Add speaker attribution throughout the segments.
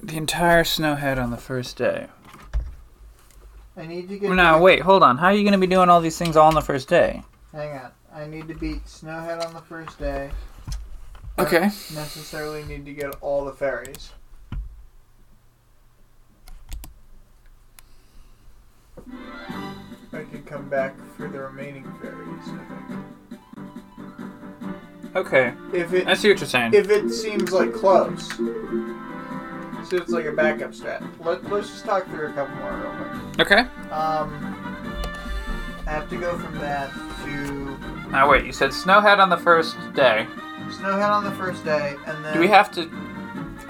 Speaker 1: the entire snowhead on the first day.
Speaker 2: I need to get.
Speaker 1: Now, wait, hold on. How are you going to be doing all these things all on the first day?
Speaker 2: Hang on. I need to beat Snowhead on the first day.
Speaker 1: Okay.
Speaker 2: Necessarily need to get all the fairies. I could come back for the remaining fairies. I think.
Speaker 1: Okay.
Speaker 2: If it
Speaker 1: I see what you're saying.
Speaker 2: if it seems like close, so it's like a backup strat. Let, let's just talk through a couple more real quick.
Speaker 1: Okay.
Speaker 2: Um, I have to go from that to
Speaker 1: Now, wait, you said snowhead on the first day.
Speaker 2: Snowhead on the first day, and then
Speaker 1: Do we have to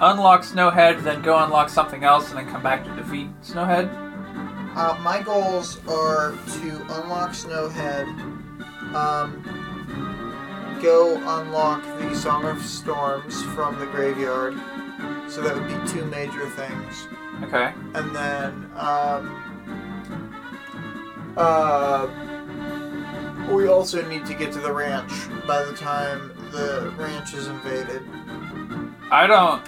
Speaker 1: unlock snowhead, then go unlock something else, and then come back to defeat snowhead?
Speaker 2: Uh, my goals are to unlock Snowhead, um, go unlock the Song of Storms from the graveyard. So that would be two major things.
Speaker 1: Okay.
Speaker 2: And then, um, uh, we also need to get to the ranch by the time the ranch is invaded.
Speaker 1: I don't.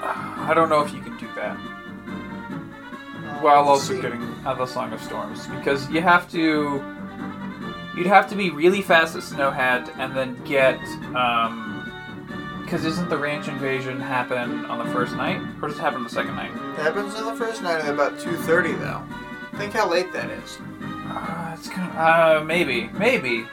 Speaker 1: I don't know if you can do that
Speaker 2: Uh,
Speaker 1: while also
Speaker 2: see.
Speaker 1: getting uh, the Song of Storms because you have to. You'd have to be really fast at Snowhead and then get. um Because isn't the ranch invasion happen on the first night, or does it happen on the second night?
Speaker 2: It happens on the first night at about 2.30 though. Think how late that is.
Speaker 1: Uh, it's kind of, uh, maybe, maybe.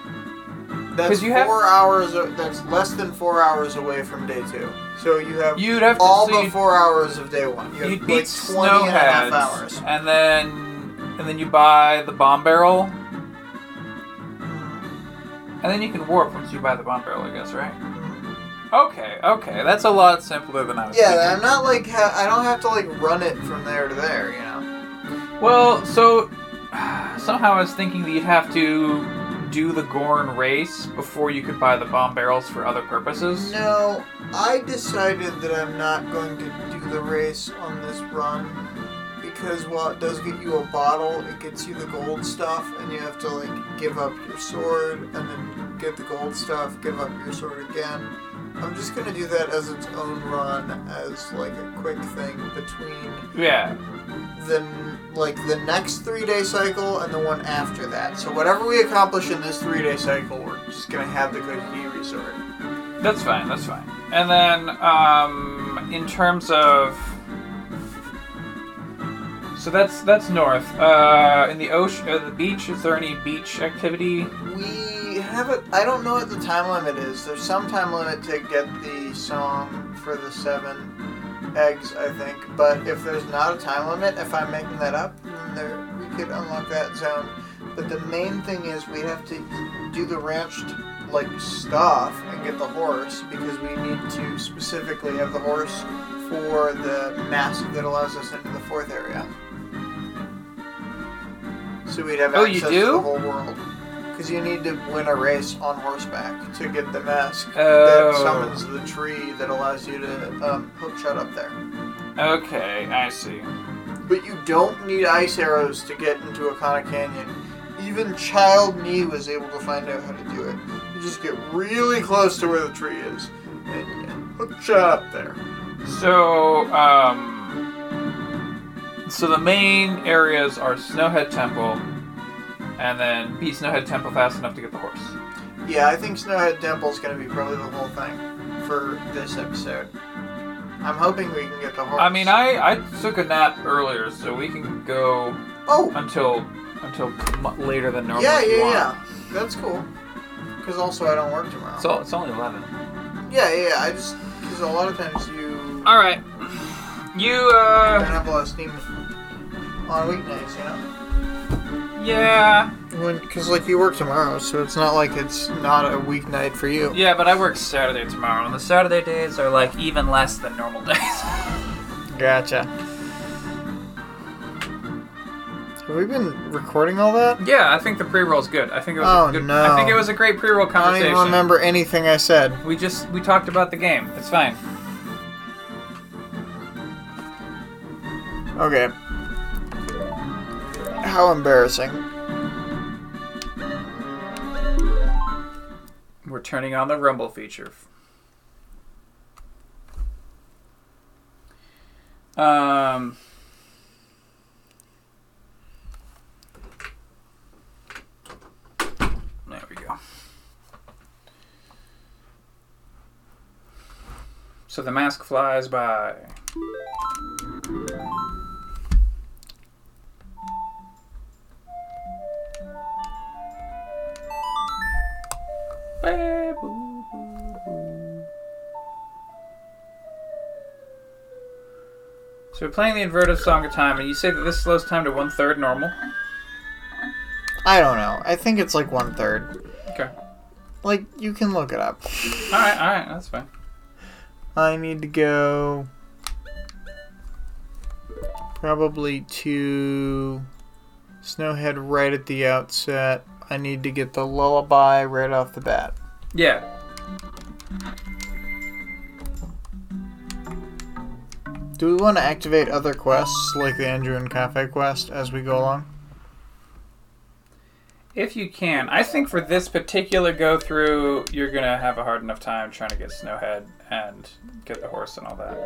Speaker 2: That's
Speaker 1: you have-
Speaker 2: four hours. That's less than four hours away from day two. So you have
Speaker 1: You'd have
Speaker 2: all but four hours of day one. You have
Speaker 1: You'd beat
Speaker 2: like 20 and a half hours.
Speaker 1: and then and then you buy the bomb barrel, and then you can warp once you buy the bomb barrel, I guess, right? Okay, okay, that's a lot simpler than I was
Speaker 2: Yeah,
Speaker 1: thinking.
Speaker 2: I'm not like ha- I don't have to like run it from there to there. You know.
Speaker 1: Well, so somehow I was thinking that you'd have to do the Goron race before you could buy the bomb barrels for other purposes.
Speaker 2: No, I decided that I'm not going to do the race on this run because while it does get you a bottle, it gets you the gold stuff, and you have to like give up your sword and then get the gold stuff, give up your sword again. I'm just gonna do that as its own run, as like a quick thing between
Speaker 1: Yeah.
Speaker 2: the like the next three day cycle and the one after that. So whatever we accomplish in this three day cycle, we're just gonna have the Kokiri Resort.
Speaker 1: That's fine. That's fine. And then, um, in terms of, so that's that's north. Uh, in the ocean, uh, the beach. Is there any beach activity?
Speaker 2: We have it. I don't know what the time limit is. There's some time limit to get the song for the seven eggs, I think. But if there's not a time limit, if I'm making that up, then there we could unlock that zone. But the main thing is we have to do the ranched like stuff and get the horse because we need to specifically have the horse for the mask that allows us into the fourth area. So we'd have
Speaker 1: Oh, you
Speaker 2: access
Speaker 1: do?
Speaker 2: to the whole world. Because you need to win a race on horseback to get the mask
Speaker 1: Oh.
Speaker 2: that summons the tree that allows you to um, hookshot up there.
Speaker 1: Okay, I see.
Speaker 2: But you don't need ice arrows to get into Ikana Canyon. Even Child Me was able to find out how to do it. You just get really close to where the tree is, and you get hookshot up there.
Speaker 1: So, um, so the main areas are Snowhead Temple, and then beat Snowhead Temple fast enough to get the horse.
Speaker 2: Yeah, I think Snowhead Temple is gonna be probably the whole thing for this episode. I'm hoping we can get the horse.
Speaker 1: I mean, I I took a nap earlier, so we can go
Speaker 2: Oh,
Speaker 1: until until later than normal.
Speaker 2: yeah, yeah, yeah. That's cool. Because also I don't work tomorrow.
Speaker 1: So it's only eleven.
Speaker 2: yeah, yeah, yeah. I just because a lot of times you
Speaker 1: All right, you uh.
Speaker 2: don't have a lot of steam on weeknights, you know.
Speaker 1: Yeah,
Speaker 2: because like you work tomorrow, so it's not like it's not a weeknight for you.
Speaker 1: yeah, but I work Saturday tomorrow, and the Saturday days are like even less than normal days.
Speaker 2: Gotcha. Have we been recording all that?
Speaker 1: yeah, I think the pre-roll's good. I think it was
Speaker 2: Oh,
Speaker 1: a good.
Speaker 2: no.
Speaker 1: I think it was a great pre-roll conversation.
Speaker 2: I don't even remember anything I said.
Speaker 1: We just we talked about the game. It's fine.
Speaker 2: Okay. How embarrassing.
Speaker 1: We're turning on the Rumble feature. Um. There we go. So the mask flies by. Playing the inverted Song of Time, and you say that this slows time to one third normal.
Speaker 2: I don't know. I think it's like one third.
Speaker 1: Okay.
Speaker 2: Like you can look it up.
Speaker 1: All right, all right, that's fine.
Speaker 2: I need to go probably to Snowhead right at the outset. I need to get the lullaby right off the bat.
Speaker 1: Yeah.
Speaker 2: Do we want to activate other quests like the Anju and Kafei quest as we go along?
Speaker 1: If you can, I think for this particular go through, you're gonna have a hard enough time trying to get Snowhead and get the horse and all that.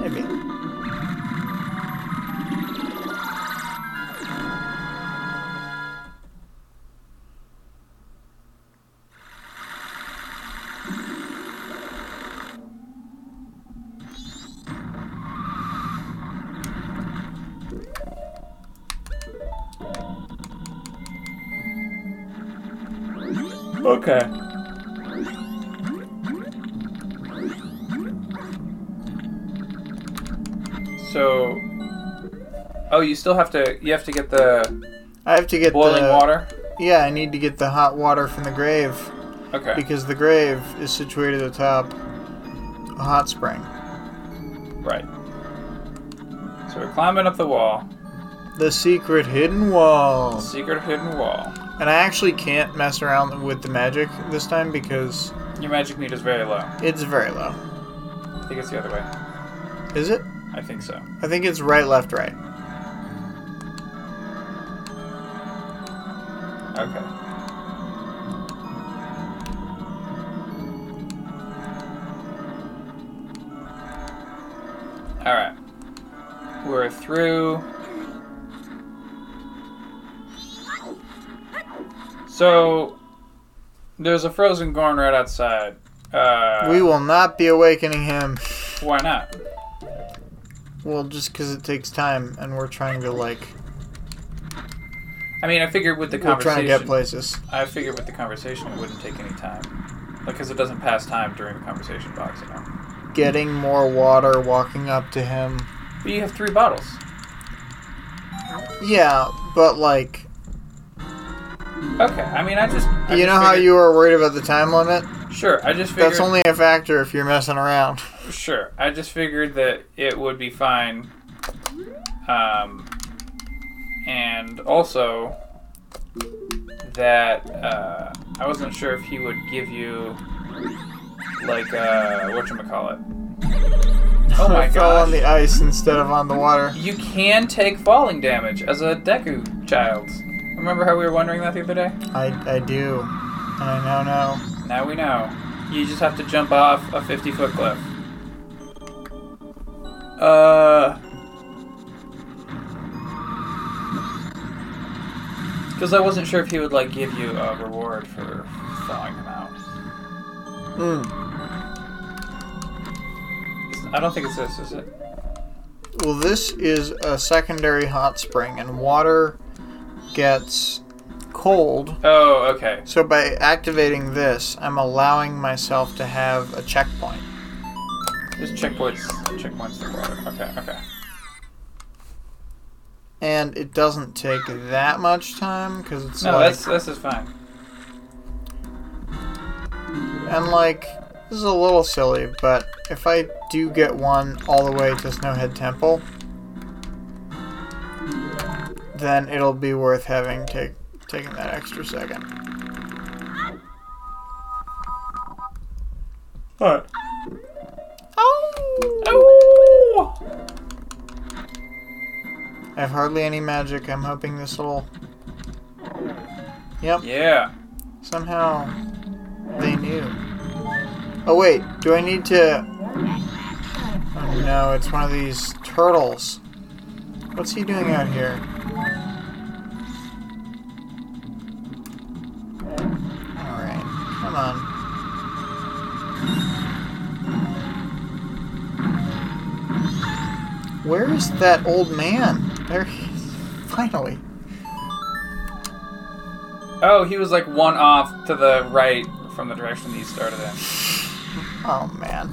Speaker 2: Maybe.
Speaker 1: Okay. So, oh, you still have to. You have to get the
Speaker 2: I have to get
Speaker 1: boiling
Speaker 2: the
Speaker 1: water.
Speaker 2: Yeah, I need to get the hot water from the grave
Speaker 1: Okay.
Speaker 2: because the grave is situated atop a hot spring.
Speaker 1: Right. So we're climbing up the wall.
Speaker 2: The secret hidden wall.
Speaker 1: Secret hidden wall.
Speaker 2: And I actually can't mess around with the magic this time because
Speaker 1: Your magic meter is very low.
Speaker 2: it's very low.
Speaker 1: I think it's the other way.
Speaker 2: Is it?
Speaker 1: I think so.
Speaker 2: I think it's right, left, right.
Speaker 1: Okay. Alright. We're through. So, there's a frozen Goron right outside. Uh,
Speaker 2: we will not be awakening him.
Speaker 1: Why not?
Speaker 2: Well, just because it takes time and we're trying to, like,
Speaker 1: I mean, I figured with the
Speaker 2: we're
Speaker 1: conversation.
Speaker 2: trying to get places.
Speaker 1: I figured with the conversation it wouldn't take any time. Like, because it doesn't pass time during the conversation box, you know?
Speaker 2: Getting more water, walking up to him.
Speaker 1: But you have three bottles.
Speaker 2: Yeah, but, like,
Speaker 1: Okay, I mean, I just. I
Speaker 2: you
Speaker 1: just
Speaker 2: know how
Speaker 1: figured-
Speaker 2: you were worried about the time limit?
Speaker 1: Sure, I just figured.
Speaker 2: That's only a factor if you're messing around.
Speaker 1: Sure, I just figured that it would be fine. Um, and also that uh, I wasn't sure if he would give you like uh, what call it. Oh my
Speaker 2: I fell on the ice instead of on the water.
Speaker 1: You can take falling damage as a Deku child. Remember how we were wondering that the other day?
Speaker 2: I, I do. And I now know.
Speaker 1: Now we know. You just have to jump off a 50 foot cliff. Uh. Because I wasn't sure if he would, like, give you a reward for thawing him out.
Speaker 2: Mm.
Speaker 1: It's- I don't think it's this, is it?
Speaker 2: Well, this is a secondary hot spring, and water gets cold.
Speaker 1: Oh, okay.
Speaker 2: So by activating this, I'm allowing myself to have a checkpoint.
Speaker 1: There's checkpoints. Checkpoints the water. Okay, okay.
Speaker 2: And it doesn't take that much time because it's
Speaker 1: No,
Speaker 2: like
Speaker 1: that's this is fine.
Speaker 2: and like this is a little silly, but if I do get one all the way to Snowhead Temple, then it'll be worth having take taking that extra second.
Speaker 1: What?
Speaker 2: Oh!
Speaker 1: Oh!
Speaker 2: I have hardly any magic. I'm hoping this will. Yep.
Speaker 1: Yeah.
Speaker 2: Somehow they knew. Oh wait, do I need to? Oh No, it's one of these turtles. What's he doing out here? Alright, come on. Where is that old man? There he is. Finally.
Speaker 1: Oh, he was like one off to the right from the direction he started in.
Speaker 2: Oh man.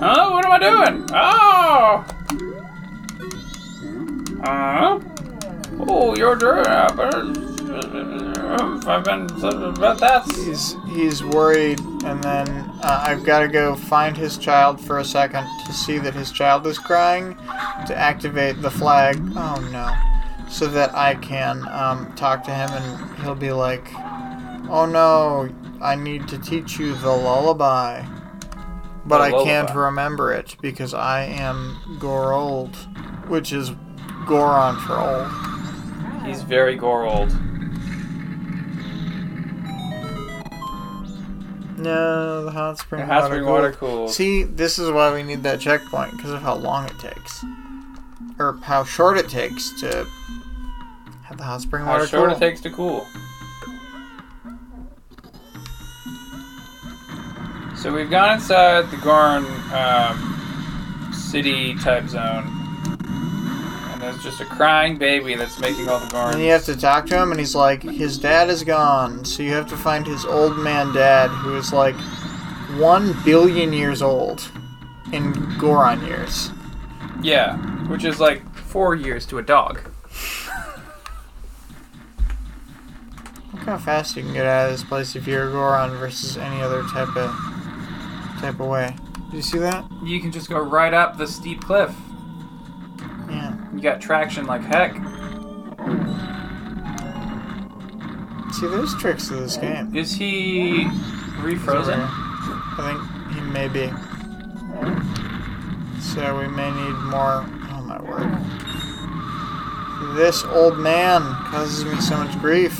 Speaker 1: Oh, what am I doing? Oh! Uh, oh, you're doing I've been about that.
Speaker 2: He's he's worried, and then uh, I've got to go find his child for a second to see that his child is crying, to activate the flag. Oh no, so that I can um, talk to him, and he'll be like, "Oh no, I need to teach you the lullaby." But
Speaker 1: The
Speaker 2: I can't remember it because I am Gorold, which is Goron for old.
Speaker 1: He's very gore old.
Speaker 2: No, the hot spring
Speaker 1: The hot
Speaker 2: water
Speaker 1: spring
Speaker 2: cooled.
Speaker 1: water cooled.
Speaker 2: See, this is why we need that checkpoint because of how long it takes, or how short it takes to have the hot spring
Speaker 1: How
Speaker 2: water
Speaker 1: short
Speaker 2: cool.
Speaker 1: it takes to cool. So we've gone inside the Goron um, city type zone, there's just a crying baby that's making all the Gorons.
Speaker 2: And you have to talk to him, and he's like, his dad is gone, so you have to find his old man dad, who is like one billion years old in Goron years.
Speaker 1: Yeah, which is like four years to a dog.
Speaker 2: Look how fast you can get out of this place if you're a Goron versus any other type of type of way. Did you see that?
Speaker 1: You can just go right up the steep cliff.
Speaker 2: Yeah.
Speaker 1: You got traction like heck.
Speaker 2: See, there's tricks to this game.
Speaker 1: Is he refrozen?
Speaker 2: I think he may be. So we may need more. Oh my word. This old man causes me so much grief.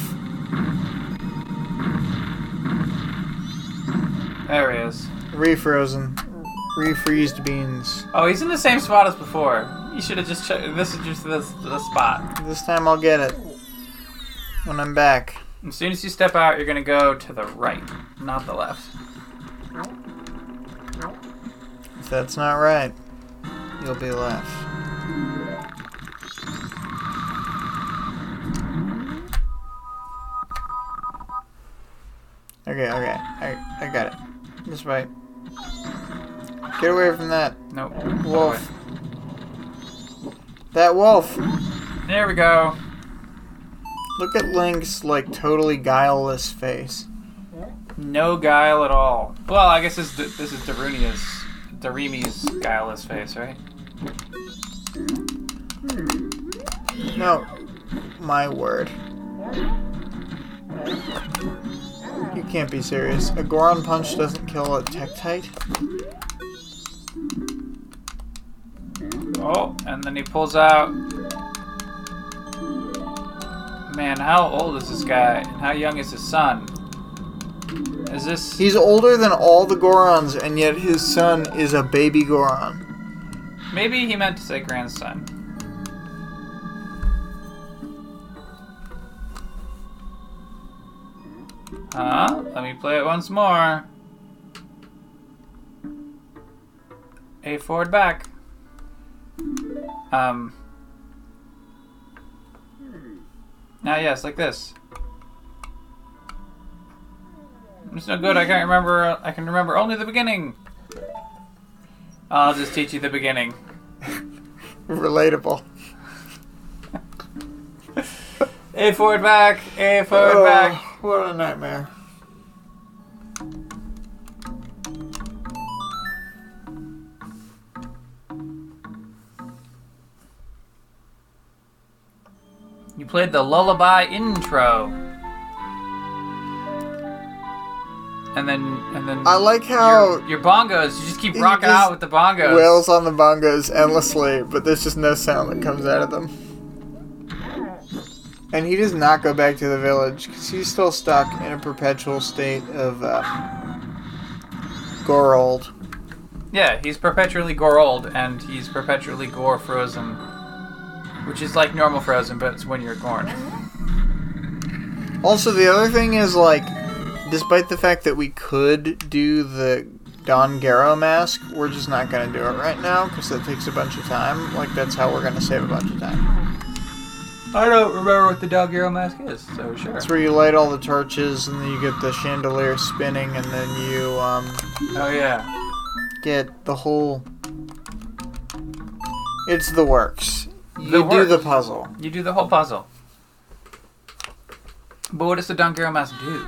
Speaker 1: There he is.
Speaker 2: Refrozen. Refreezed beans.
Speaker 1: Oh, he's in the same spot as before. You should have just checked. This is just this the spot.
Speaker 2: This time I'll get it. When I'm back.
Speaker 1: As soon as you step out, you're gonna go to the right, not the left.
Speaker 2: If that's not right, you'll be left. Okay, okay. I, I got it. This way. Get away from that
Speaker 1: Nope.
Speaker 2: wolf. That wolf!
Speaker 1: There we go.
Speaker 2: Look at Link's, like, totally guileless face.
Speaker 1: No guile at all. Well, I guess this this is Darunia's, Darmani's guileless face, right?
Speaker 2: No. My word. You can't be serious. A Goron punch doesn't kill a Tektite?
Speaker 1: Oh, and then he pulls out. Man, how old is this guy? And how young is his son? Is this?
Speaker 2: He's older than all the Gorons, and yet his son is a baby Goron.
Speaker 1: Maybe he meant to say grandson. Huh? Let me play it once more. A forward back. Um. Now, yes, like this. It's no good. I can't remember. I can remember only the beginning. I'll just teach you the beginning.
Speaker 2: Relatable.
Speaker 1: A forward back. A forward
Speaker 2: Oh,
Speaker 1: back.
Speaker 2: What a nightmare.
Speaker 1: Played the lullaby intro. And then, and then.
Speaker 2: I like how
Speaker 1: your, your bongos. You just keep rocking
Speaker 2: just
Speaker 1: out with the bongos.
Speaker 2: wails on the bongos endlessly, but there's just no sound that comes out of them. And he does not go back to the village because he's still stuck in a perpetual state of uh, Gorold.
Speaker 1: Yeah, he's perpetually gore old, and he's perpetually gore frozen, which is like normal frozen, but it's when you're Goron.
Speaker 2: Also, the other thing is like, despite the fact that we could do the Don Gero mask, we're just not gonna do it right now because that takes a bunch of time. Like that's how we're gonna save a bunch of time.
Speaker 1: I don't remember what the Don Gero mask is, so sure.
Speaker 2: It's where you light all the torches and then you get the chandelier spinning and then you um,
Speaker 1: Oh yeah.
Speaker 2: get the whole. It's the works. You
Speaker 1: The
Speaker 2: do the puzzle.
Speaker 1: You do the whole puzzle. But what does the Don Gero mask do?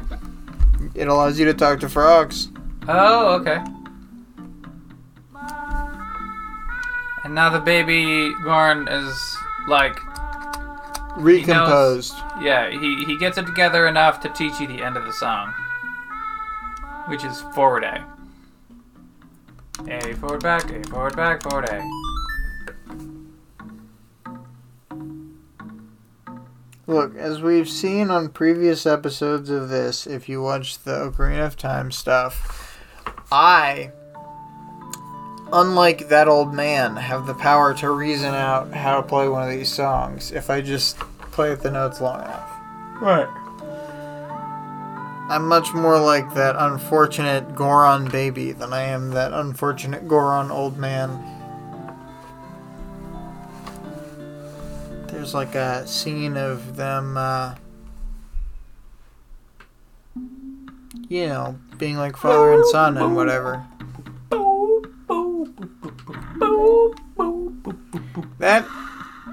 Speaker 2: It allows you to talk to frogs.
Speaker 1: Oh, okay. And now the baby Goron is like,
Speaker 2: Recomposed.
Speaker 1: yeah, he, he gets it together enough to teach you the end of the song. Which is forward A. A forward back, A forward back, forward A.
Speaker 2: Look, as we've seen on previous episodes of this, if you watch the Ocarina of Time stuff, I, unlike that old man, have the power to reason out how to play one of these songs if I just play at the notes long enough.
Speaker 1: Right.
Speaker 2: I'm much more like that unfortunate Goron baby than I am that unfortunate Goron old man. There's like a scene of them, uh, you know, being like father and son and whatever. That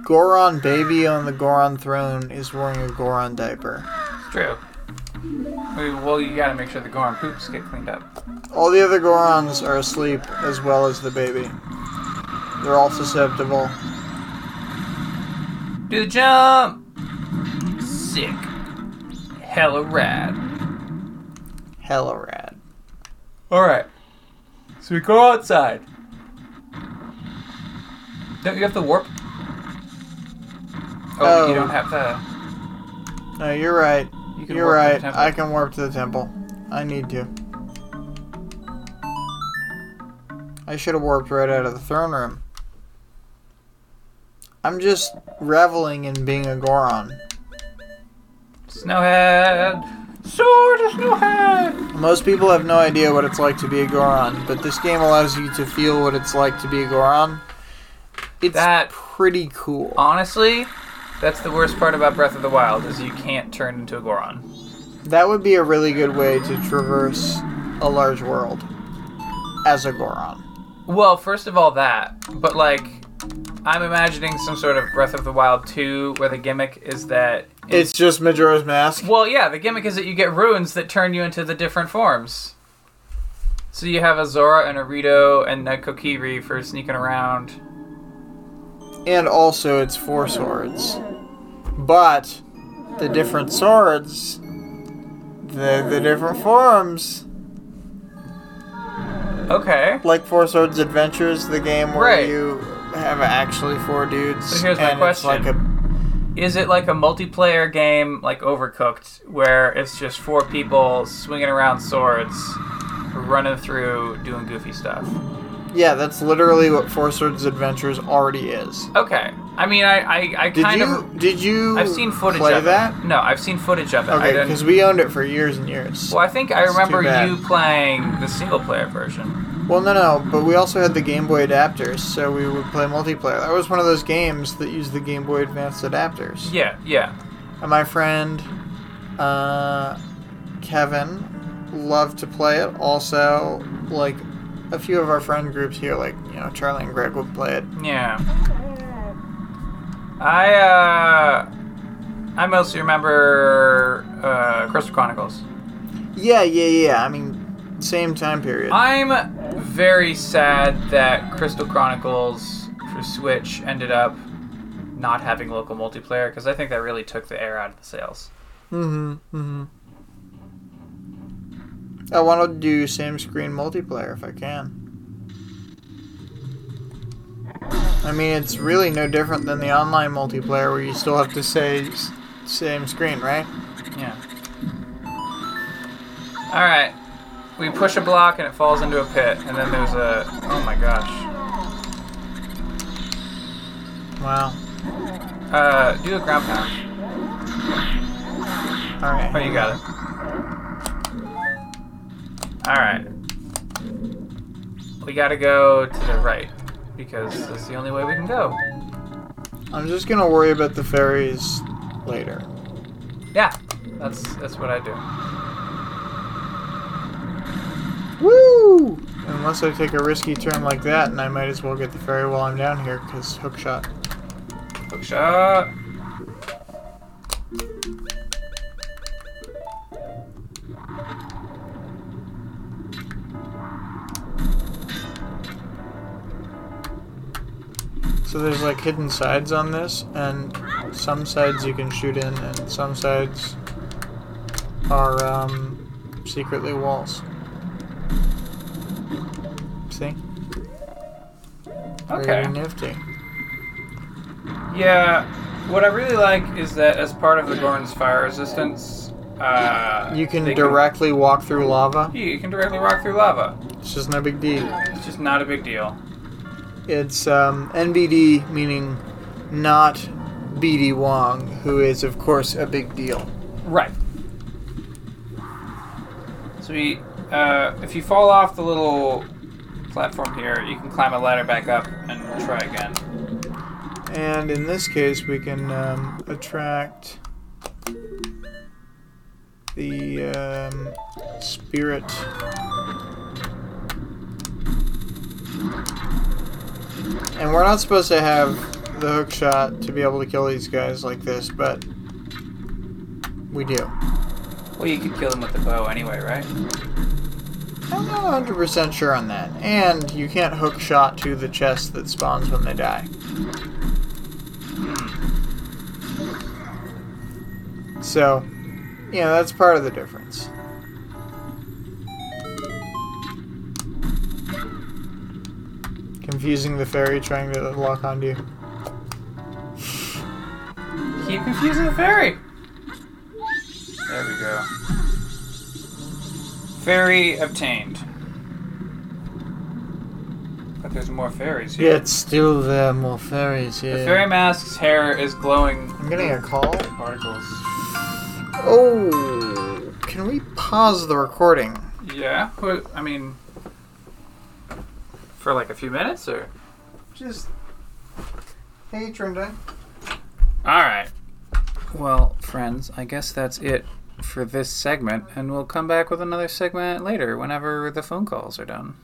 Speaker 2: Goron baby on the Goron throne is wearing a Goron diaper.
Speaker 1: It's true. Well, you gotta make sure the Goron poops get cleaned up.
Speaker 2: All the other Gorons are asleep as well as the baby. They're all susceptible.
Speaker 1: Do the jump! Sick. Hella rad.
Speaker 2: Hella rad.
Speaker 1: Alright. So we go outside. Don't you have to warp? Oh,
Speaker 2: Oh.
Speaker 1: you don't oh. have to.
Speaker 2: No, you're right.
Speaker 1: You can
Speaker 2: You're
Speaker 1: warp to the
Speaker 2: right. I can warp to the temple. I need to. I should have warped right out of the throne room. I'm just reveling in being a Goron.
Speaker 1: Snowhead! Sword of Snowhead!
Speaker 2: Most people have no idea what it's like to be a Goron, but this game allows you to feel what it's like to be a Goron. It's
Speaker 1: That-
Speaker 2: pretty cool.
Speaker 1: Honestly, that's the worst part about Breath of the Wild is you can't turn into a Goron.
Speaker 2: That would be a really good way to traverse a large world as a Goron.
Speaker 1: Well, first of all, that. But, like, I'm imagining some sort of Breath of the Wild 2 where the gimmick is that.
Speaker 2: It's just Majora's Mask.
Speaker 1: Well, yeah, the gimmick is that you get runes that turn you into the different forms. So you have a Zora and a Rito and a Kokiri for sneaking around.
Speaker 2: And also, it's four swords. But the different swords, the the different forms,
Speaker 1: Okay.
Speaker 2: like Four Swords Adventures, the game where
Speaker 1: Right.
Speaker 2: you have actually four dudes.
Speaker 1: So here's my
Speaker 2: question: like a
Speaker 1: Is it like a multiplayer game like Overcooked where it's just four people swinging around swords, running through, doing goofy stuff?
Speaker 2: yeah, that's literally what Four Swords Adventures already is.
Speaker 1: Okay. I mean, I, I, I
Speaker 2: Did
Speaker 1: kind
Speaker 2: you
Speaker 1: of.
Speaker 2: did you
Speaker 1: I've seen footage
Speaker 2: play
Speaker 1: of
Speaker 2: that?
Speaker 1: it. No, I've seen footage of it. I
Speaker 2: Okay, because we owned it for years and years.
Speaker 1: Well, I think I remember you playing the single player version.
Speaker 2: Well, no, no, but we also had the Game Boy adapters, so we would play multiplayer. That was one of those games that used the Game Boy Advance adapters.
Speaker 1: Yeah, yeah.
Speaker 2: And my friend uh, Kevin loved to play it. Also, like a few of our friend groups here, like you know Charlie and Greg would play it.
Speaker 1: Yeah. I uh I mostly remember uh Crystal Chronicles.
Speaker 2: Yeah, yeah, yeah. I mean, same time period.
Speaker 1: I'm very sad that Crystal Chronicles for Switch ended up not having local multiplayer because I think that really took the air out of the sales.
Speaker 2: mm-hmm. Mm-hmm. I want to do same screen multiplayer if I can. I mean, it's really no different than the online multiplayer where you still have to say same screen, right?
Speaker 1: Yeah. All right. We push a block and it falls into a pit, and then there's a. Oh my gosh.
Speaker 2: Wow.
Speaker 1: Uh, do a ground pound.
Speaker 2: All right.
Speaker 1: Oh, you got it. All right. We gotta go to the right because that's the only way we can go.
Speaker 2: I'm just gonna worry about the fairies later.
Speaker 1: Yeah, that's that's what I do.
Speaker 2: Woo! Unless I take a risky turn like that, and I might as well get the fairy while I'm down here, because hook shot.
Speaker 1: Hook shot.
Speaker 2: So there's like hidden sides on this, and some sides you can shoot in, and some sides are um, secretly walls.
Speaker 1: Okay.
Speaker 2: Very nifty.
Speaker 1: Yeah, what I really like is that as part of the Goron's fire resistance, uh,
Speaker 2: You can directly walk through lava.
Speaker 1: Yeah, you can directly walk through lava.
Speaker 2: It's just no big deal.
Speaker 1: It's just not a big deal.
Speaker 2: It's um, NBD, meaning not BD Wong, who is, of course, a big deal.
Speaker 1: Right. So we, uh, if you fall off the little platform here, you can climb a ladder back up and try again.
Speaker 2: And in this case, we can um, attract the um, spirit. And we're not supposed to have the hook shot to be able to kill these guys like this, but we do.
Speaker 1: Well, you could kill them with the bow anyway, right?
Speaker 2: I'm not 100% sure on that. And you can't hook shot to the chest that spawns when they die. Hmm. So, yeah, that's part of the difference. Confusing the fairy trying to lock onto you.
Speaker 1: Keep confusing the fairy. There we go. Fairy obtained. But there's more fairies here.
Speaker 2: Yet still there are more fairies here.
Speaker 1: The fairy mask's hair is glowing
Speaker 2: I'm getting a call.
Speaker 1: particles.
Speaker 2: Oh, can we pause the recording?
Speaker 1: Yeah, what- I mean, for like a few minutes, or
Speaker 2: Just. Hey, Trinda.
Speaker 1: all right. Well, friends, I guess that's it for this segment, and we'll come back with another segment later whenever the phone calls are done.